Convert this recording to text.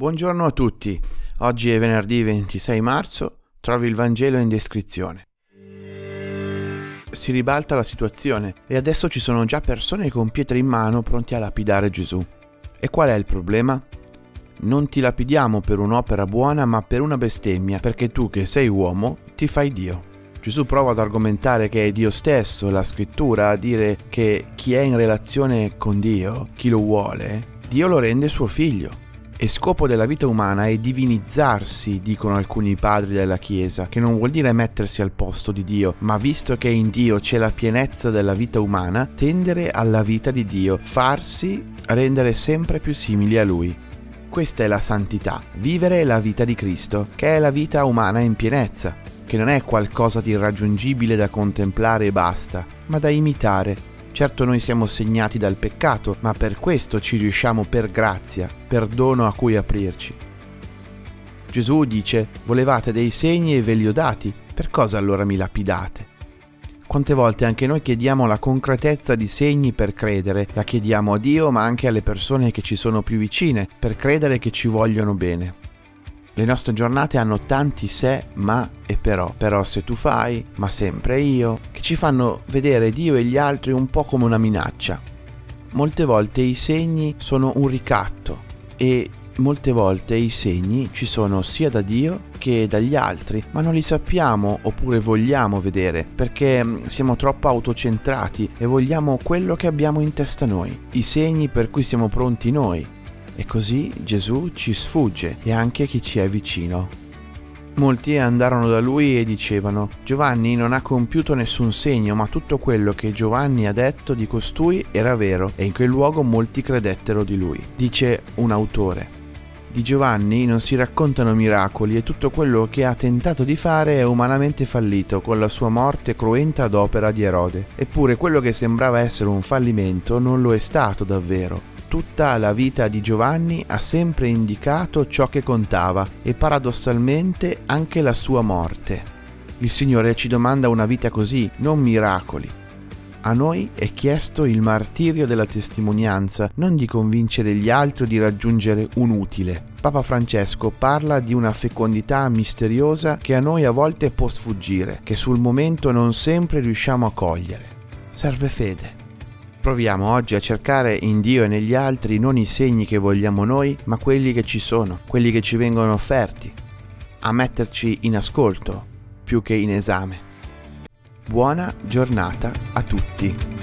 Buongiorno a tutti. Oggi è venerdì 26 marzo. Trovi il Vangelo in descrizione. Si ribalta la situazione e adesso ci sono già persone con pietre in mano pronti a lapidare Gesù. E qual è il problema? Non ti lapidiamo per un'opera buona, ma per una bestemmia, perché tu che sei uomo ti fai Dio. Gesù prova ad argomentare che è Dio stesso, la scrittura, a dire che chi è in relazione con Dio, chi lo vuole, Dio lo rende suo figlio. E scopo della vita umana è divinizzarsi, dicono alcuni padri della Chiesa, che non vuol dire mettersi al posto di Dio, ma visto che in Dio c'è la pienezza della vita umana, tendere alla vita di Dio, farsi rendere sempre più simili a Lui. Questa è la santità, vivere la vita di Cristo, che è la vita umana in pienezza, che non è qualcosa di irraggiungibile da contemplare e basta, ma da imitare Certo noi siamo segnati dal peccato, ma per questo ci riusciamo per grazia, per dono a cui aprirci. Gesù dice, volevate dei segni e ve li ho dati, per cosa allora mi lapidate? Quante volte anche noi chiediamo la concretezza di segni per credere, la chiediamo a Dio ma anche alle persone che ci sono più vicine, per credere che ci vogliono bene. Le nostre giornate hanno tanti se, ma e però. Però se tu fai, ma sempre io, che ci fanno vedere Dio e gli altri un po' come una minaccia. Molte volte i segni sono un ricatto e molte volte i segni ci sono sia da Dio che dagli altri, ma non li sappiamo oppure vogliamo vedere perché mm, siamo troppo autocentrati e vogliamo quello che abbiamo in testa noi, i segni per cui siamo pronti noi, e così Gesù ci sfugge e anche chi ci è vicino. Molti andarono da lui e dicevano, Giovanni non ha compiuto nessun segno, ma tutto quello che Giovanni ha detto di costui era vero, e in quel luogo molti credettero di lui. Dice un autore. Di Giovanni non si raccontano miracoli e tutto quello che ha tentato di fare è umanamente fallito con la sua morte cruenta ad opera di Erode. Eppure quello che sembrava essere un fallimento non lo è stato davvero tutta la vita di Giovanni ha sempre indicato ciò che contava e paradossalmente anche la sua morte. Il Signore ci domanda una vita così, non miracoli. A noi è chiesto il martirio della testimonianza, non di convincere gli altri di raggiungere un utile. Papa Francesco parla di una fecondità misteriosa che a noi a volte può sfuggire, che sul momento non sempre riusciamo a cogliere. Serve fede. Proviamo oggi a cercare in Dio e negli altri non i segni che vogliamo noi, ma quelli che ci sono, quelli che ci vengono offerti, a metterci in ascolto più che in esame. Buona giornata a tutti.